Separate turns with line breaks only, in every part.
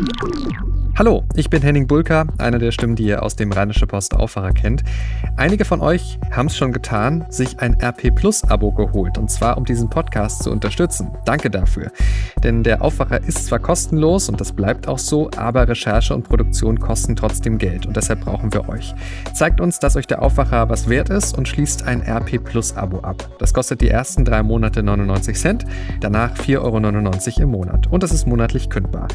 Música Hallo, ich bin Henning Bulka, einer der Stimmen, die ihr aus dem Rheinische Post Aufwacher kennt. Einige von euch haben es schon getan, sich ein RP Plus Abo geholt und zwar um diesen Podcast zu unterstützen. Danke dafür. Denn der Aufwacher ist zwar kostenlos und das bleibt auch so, aber Recherche und Produktion kosten trotzdem Geld und deshalb brauchen wir euch. Zeigt uns, dass euch der Aufwacher was wert ist und schließt ein RP Plus Abo ab. Das kostet die ersten drei Monate 99 Cent, danach 4,99 Euro im Monat und das ist monatlich kündbar.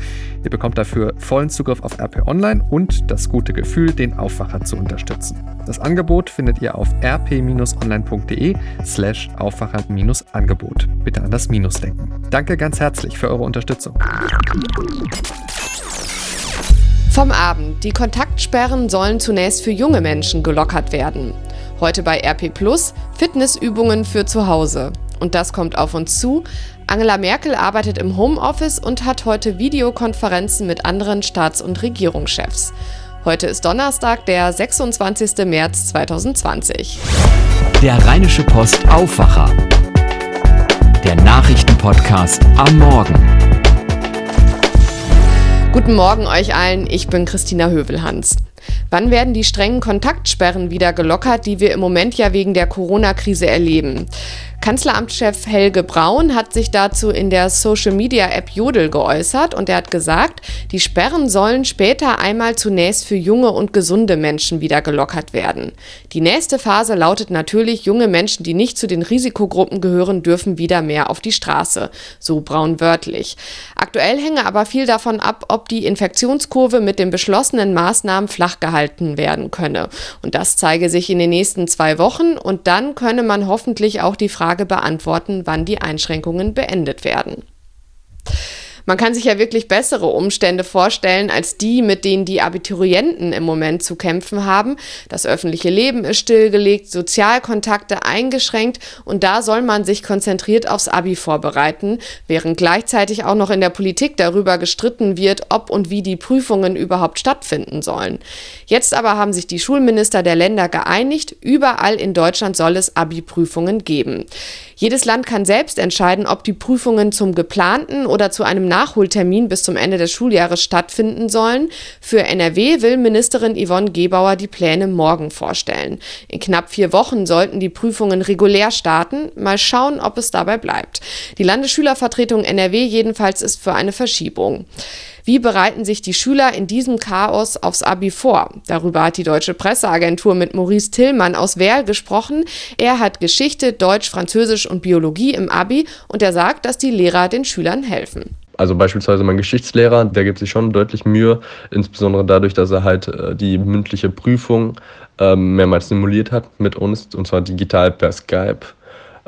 Ihr bekommt dafür vollen Zugriff Zugriff auf RP Online und das gute Gefühl, den Aufwacher zu unterstützen. Das Angebot findet ihr auf rp-online.de slash Aufwacher-Angebot. Bitte an das Minus denken. Danke ganz herzlich für eure Unterstützung.
Vom Abend. Die Kontaktsperren sollen zunächst für junge Menschen gelockert werden. Heute bei RP Plus Fitnessübungen für zu Hause. Und das kommt auf uns zu. Angela Merkel arbeitet im Homeoffice und hat heute Videokonferenzen mit anderen Staats- und Regierungschefs. Heute ist Donnerstag, der 26. März 2020.
Der Rheinische Post Aufwacher. Der Nachrichtenpodcast am Morgen.
Guten Morgen euch allen, ich bin Christina Hövelhans. Wann werden die strengen Kontaktsperren wieder gelockert, die wir im Moment ja wegen der Corona-Krise erleben? Kanzleramtschef Helge Braun hat sich dazu in der Social-Media-App Jodel geäußert und er hat gesagt, die Sperren sollen später einmal zunächst für junge und gesunde Menschen wieder gelockert werden. Die nächste Phase lautet natürlich, junge Menschen, die nicht zu den Risikogruppen gehören, dürfen wieder mehr auf die Straße, so Braun wörtlich. Aktuell hänge aber viel davon ab, ob die Infektionskurve mit den beschlossenen Maßnahmen flach gehalten werden könne. Und das zeige sich in den nächsten zwei Wochen und dann könne man hoffentlich auch die Frage Frage beantworten, wann die Einschränkungen beendet werden. Man kann sich ja wirklich bessere Umstände vorstellen als die, mit denen die Abiturienten im Moment zu kämpfen haben. Das öffentliche Leben ist stillgelegt, Sozialkontakte eingeschränkt und da soll man sich konzentriert aufs Abi vorbereiten, während gleichzeitig auch noch in der Politik darüber gestritten wird, ob und wie die Prüfungen überhaupt stattfinden sollen. Jetzt aber haben sich die Schulminister der Länder geeinigt, überall in Deutschland soll es Abi-Prüfungen geben. Jedes Land kann selbst entscheiden, ob die Prüfungen zum geplanten oder zu einem Nachholtermin bis zum Ende des Schuljahres stattfinden sollen. Für NRW will Ministerin Yvonne Gebauer die Pläne morgen vorstellen. In knapp vier Wochen sollten die Prüfungen regulär starten. Mal schauen, ob es dabei bleibt. Die Landesschülervertretung NRW jedenfalls ist für eine Verschiebung. Wie bereiten sich die Schüler in diesem Chaos aufs Abi vor? Darüber hat die Deutsche Presseagentur mit Maurice Tillmann aus Werl gesprochen. Er hat Geschichte, Deutsch, Französisch und Biologie im Abi und er sagt, dass die Lehrer den Schülern helfen.
Also beispielsweise mein Geschichtslehrer, der gibt sich schon deutlich Mühe, insbesondere dadurch, dass er halt äh, die mündliche Prüfung ähm, mehrmals simuliert hat mit uns, und zwar digital per Skype,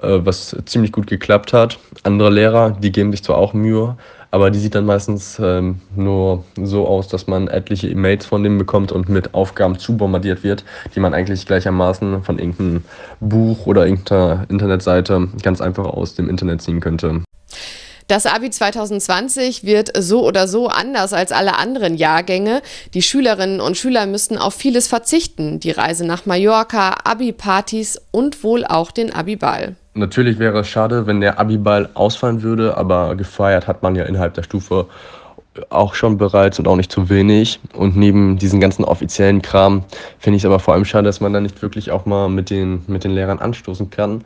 was ziemlich gut geklappt hat. Andere Lehrer, die geben sich zwar auch Mühe, aber die sieht dann meistens ähm, nur so aus, dass man etliche E-Mails von denen bekommt und mit Aufgaben zubombardiert wird, die man eigentlich gleichermaßen von irgendeinem Buch oder irgendeiner Internetseite ganz einfach aus dem Internet ziehen könnte.
Das Abi 2020 wird so oder so anders als alle anderen Jahrgänge. Die Schülerinnen und Schüler müssten auf vieles verzichten. Die Reise nach Mallorca, Abi-Partys und wohl auch den Abi-Ball.
Natürlich wäre es schade, wenn der Abi-Ball ausfallen würde, aber gefeiert hat man ja innerhalb der Stufe auch schon bereits und auch nicht zu wenig. Und neben diesem ganzen offiziellen Kram finde ich es aber vor allem schade, dass man da nicht wirklich auch mal mit den, mit den Lehrern anstoßen kann.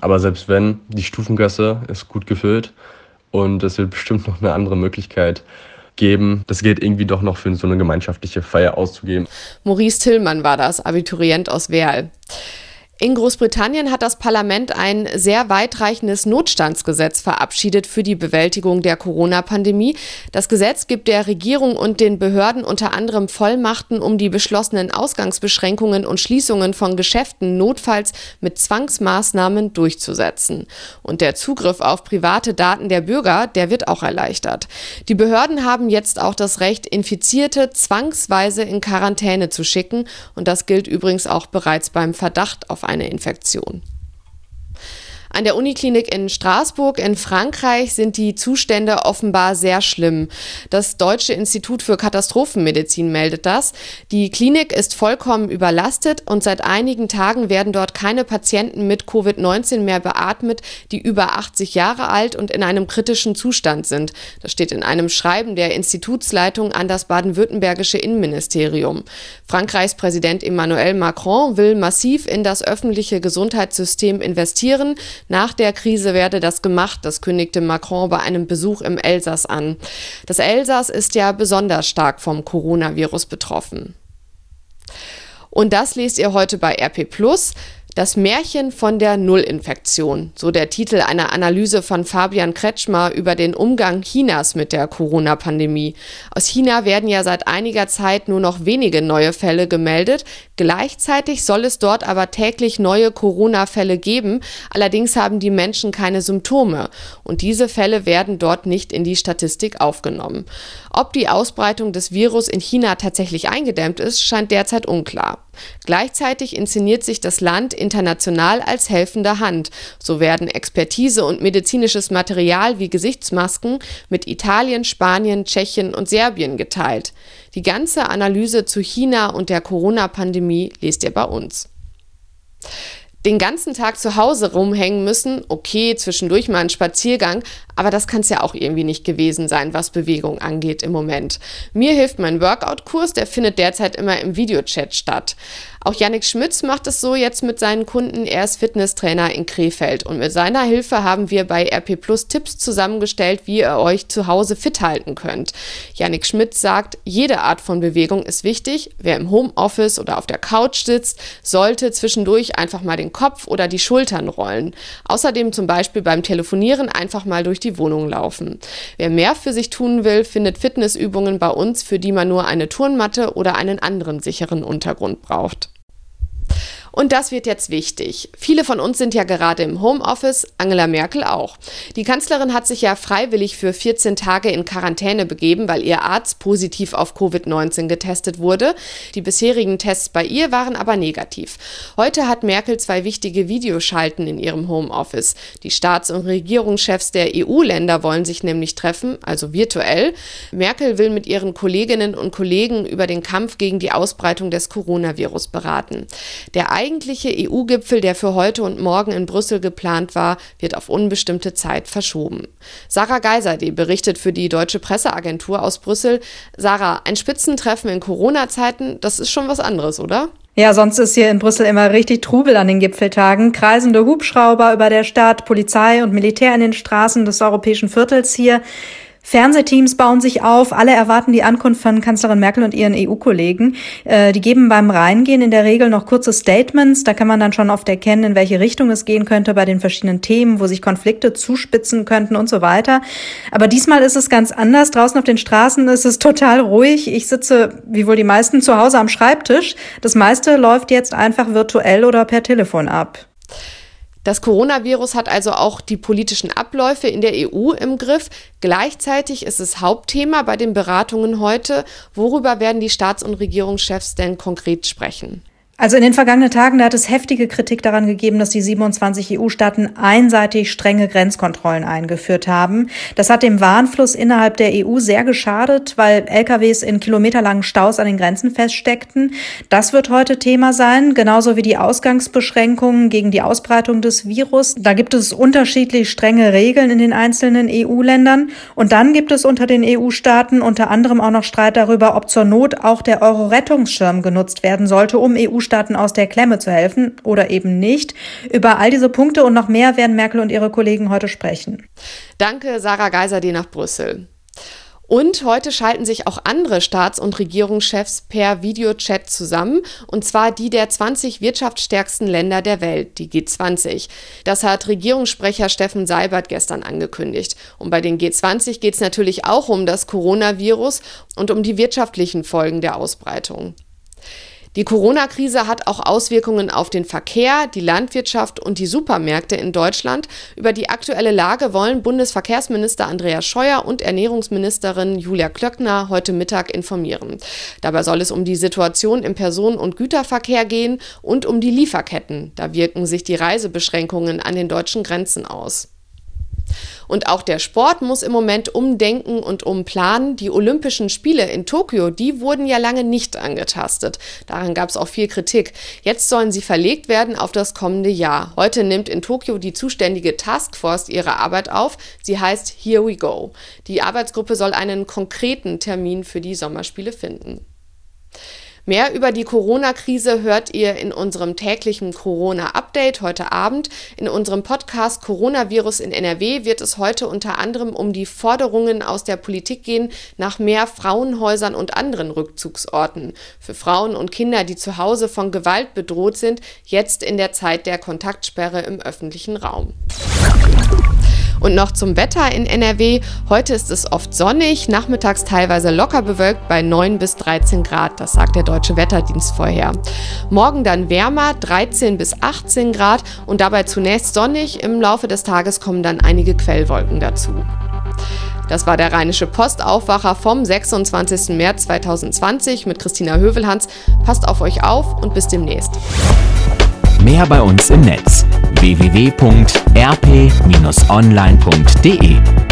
Aber selbst wenn, die Stufengasse ist gut gefüllt und es wird bestimmt noch eine andere Möglichkeit geben, das Geld irgendwie doch noch für so eine gemeinschaftliche Feier auszugeben.
Maurice Tillmann war das, Abiturient aus Werl. In Großbritannien hat das Parlament ein sehr weitreichendes Notstandsgesetz verabschiedet für die Bewältigung der Corona-Pandemie. Das Gesetz gibt der Regierung und den Behörden unter anderem Vollmachten, um die beschlossenen Ausgangsbeschränkungen und Schließungen von Geschäften notfalls mit Zwangsmaßnahmen durchzusetzen. Und der Zugriff auf private Daten der Bürger, der wird auch erleichtert. Die Behörden haben jetzt auch das Recht, Infizierte zwangsweise in Quarantäne zu schicken. Und das gilt übrigens auch bereits beim Verdacht auf eine Infektion. An der Uniklinik in Straßburg in Frankreich sind die Zustände offenbar sehr schlimm. Das Deutsche Institut für Katastrophenmedizin meldet das. Die Klinik ist vollkommen überlastet und seit einigen Tagen werden dort keine Patienten mit Covid-19 mehr beatmet, die über 80 Jahre alt und in einem kritischen Zustand sind. Das steht in einem Schreiben der Institutsleitung an das baden-württembergische Innenministerium. Frankreichs Präsident Emmanuel Macron will massiv in das öffentliche Gesundheitssystem investieren. Nach der Krise werde das gemacht, das kündigte Macron bei einem Besuch im Elsass an. Das Elsass ist ja besonders stark vom Coronavirus betroffen. Und das lest ihr heute bei RP Plus. Das Märchen von der Nullinfektion, so der Titel einer Analyse von Fabian Kretschmer über den Umgang Chinas mit der Corona-Pandemie. Aus China werden ja seit einiger Zeit nur noch wenige neue Fälle gemeldet. Gleichzeitig soll es dort aber täglich neue Corona-Fälle geben. Allerdings haben die Menschen keine Symptome. Und diese Fälle werden dort nicht in die Statistik aufgenommen. Ob die Ausbreitung des Virus in China tatsächlich eingedämmt ist, scheint derzeit unklar. Gleichzeitig inszeniert sich das Land international als helfende Hand. So werden Expertise und medizinisches Material wie Gesichtsmasken mit Italien, Spanien, Tschechien und Serbien geteilt. Die ganze Analyse zu China und der Corona-Pandemie lest ihr bei uns den ganzen Tag zu Hause rumhängen müssen, okay, zwischendurch mal ein Spaziergang, aber das kann es ja auch irgendwie nicht gewesen sein, was Bewegung angeht im Moment. Mir hilft mein Workout-Kurs, der findet derzeit immer im Videochat statt. Auch Yannick Schmitz macht es so jetzt mit seinen Kunden. Er ist Fitnesstrainer in Krefeld und mit seiner Hilfe haben wir bei RP Plus Tipps zusammengestellt, wie ihr euch zu Hause fit halten könnt. Yannick Schmitz sagt, jede Art von Bewegung ist wichtig. Wer im Homeoffice oder auf der Couch sitzt, sollte zwischendurch einfach mal den Kopf oder die Schultern rollen. Außerdem zum Beispiel beim Telefonieren einfach mal durch die Wohnung laufen. Wer mehr für sich tun will, findet Fitnessübungen bei uns, für die man nur eine Turnmatte oder einen anderen sicheren Untergrund braucht. Und das wird jetzt wichtig. Viele von uns sind ja gerade im Homeoffice, Angela Merkel auch. Die Kanzlerin hat sich ja freiwillig für 14 Tage in Quarantäne begeben, weil ihr Arzt positiv auf Covid-19 getestet wurde. Die bisherigen Tests bei ihr waren aber negativ. Heute hat Merkel zwei wichtige Videoschalten in ihrem Homeoffice. Die Staats- und Regierungschefs der EU-Länder wollen sich nämlich treffen, also virtuell. Merkel will mit ihren Kolleginnen und Kollegen über den Kampf gegen die Ausbreitung des Coronavirus beraten. Der eigentliche EU-Gipfel, der für heute und morgen in Brüssel geplant war, wird auf unbestimmte Zeit verschoben. Sarah Geiser, die berichtet für die Deutsche Presseagentur aus Brüssel. Sarah, ein Spitzentreffen in Corona-Zeiten, das ist schon was anderes, oder?
Ja, sonst ist hier in Brüssel immer richtig Trubel an den Gipfeltagen. Kreisende Hubschrauber über der Stadt, Polizei und Militär in den Straßen des europäischen Viertels hier. Fernsehteams bauen sich auf. Alle erwarten die Ankunft von Kanzlerin Merkel und ihren EU-Kollegen. Äh, die geben beim Reingehen in der Regel noch kurze Statements. Da kann man dann schon oft erkennen, in welche Richtung es gehen könnte bei den verschiedenen Themen, wo sich Konflikte zuspitzen könnten und so weiter. Aber diesmal ist es ganz anders. Draußen auf den Straßen ist es total ruhig. Ich sitze, wie wohl die meisten, zu Hause am Schreibtisch. Das meiste läuft jetzt einfach virtuell oder per Telefon ab.
Das Coronavirus hat also auch die politischen Abläufe in der EU im Griff. Gleichzeitig ist es Hauptthema bei den Beratungen heute. Worüber werden die Staats- und Regierungschefs denn konkret sprechen?
Also in den vergangenen Tagen, da hat es heftige Kritik daran gegeben, dass die 27 EU-Staaten einseitig strenge Grenzkontrollen eingeführt haben. Das hat dem Warenfluss innerhalb der EU sehr geschadet, weil LKWs in kilometerlangen Staus an den Grenzen feststeckten. Das wird heute Thema sein, genauso wie die Ausgangsbeschränkungen gegen die Ausbreitung des Virus. Da gibt es unterschiedlich strenge Regeln in den einzelnen EU-Ländern. Und dann gibt es unter den EU-Staaten unter anderem auch noch Streit darüber, ob zur Not auch der Euro-Rettungsschirm genutzt werden sollte, um EU Staaten aus der Klemme zu helfen oder eben nicht. Über all diese Punkte und noch mehr werden Merkel und ihre Kollegen heute sprechen.
Danke, Sarah Geiser, die nach Brüssel. Und heute schalten sich auch andere Staats- und Regierungschefs per Videochat zusammen, und zwar die der 20 wirtschaftsstärksten Länder der Welt, die G20. Das hat Regierungssprecher Steffen Seibert gestern angekündigt. Und bei den G20 geht es natürlich auch um das Coronavirus und um die wirtschaftlichen Folgen der Ausbreitung. Die Corona-Krise hat auch Auswirkungen auf den Verkehr, die Landwirtschaft und die Supermärkte in Deutschland. Über die aktuelle Lage wollen Bundesverkehrsminister Andreas Scheuer und Ernährungsministerin Julia Klöckner heute Mittag informieren. Dabei soll es um die Situation im Personen- und Güterverkehr gehen und um die Lieferketten. Da wirken sich die Reisebeschränkungen an den deutschen Grenzen aus. Und auch der Sport muss im Moment umdenken und umplanen. Die Olympischen Spiele in Tokio, die wurden ja lange nicht angetastet. Daran gab es auch viel Kritik. Jetzt sollen sie verlegt werden auf das kommende Jahr. Heute nimmt in Tokio die zuständige Taskforce ihre Arbeit auf. Sie heißt Here We Go. Die Arbeitsgruppe soll einen konkreten Termin für die Sommerspiele finden. Mehr über die Corona-Krise hört ihr in unserem täglichen Corona-Update heute Abend. In unserem Podcast Coronavirus in NRW wird es heute unter anderem um die Forderungen aus der Politik gehen nach mehr Frauenhäusern und anderen Rückzugsorten. Für Frauen und Kinder, die zu Hause von Gewalt bedroht sind, jetzt in der Zeit der Kontaktsperre im öffentlichen Raum. Und noch zum Wetter in NRW. Heute ist es oft sonnig, nachmittags teilweise locker bewölkt bei 9 bis 13 Grad. Das sagt der Deutsche Wetterdienst vorher. Morgen dann wärmer, 13 bis 18 Grad und dabei zunächst sonnig. Im Laufe des Tages kommen dann einige Quellwolken dazu. Das war der Rheinische Postaufwacher vom 26. März 2020 mit Christina Hövelhans. Passt auf euch auf und bis demnächst.
Mehr bei uns im Netz www.rp-online.de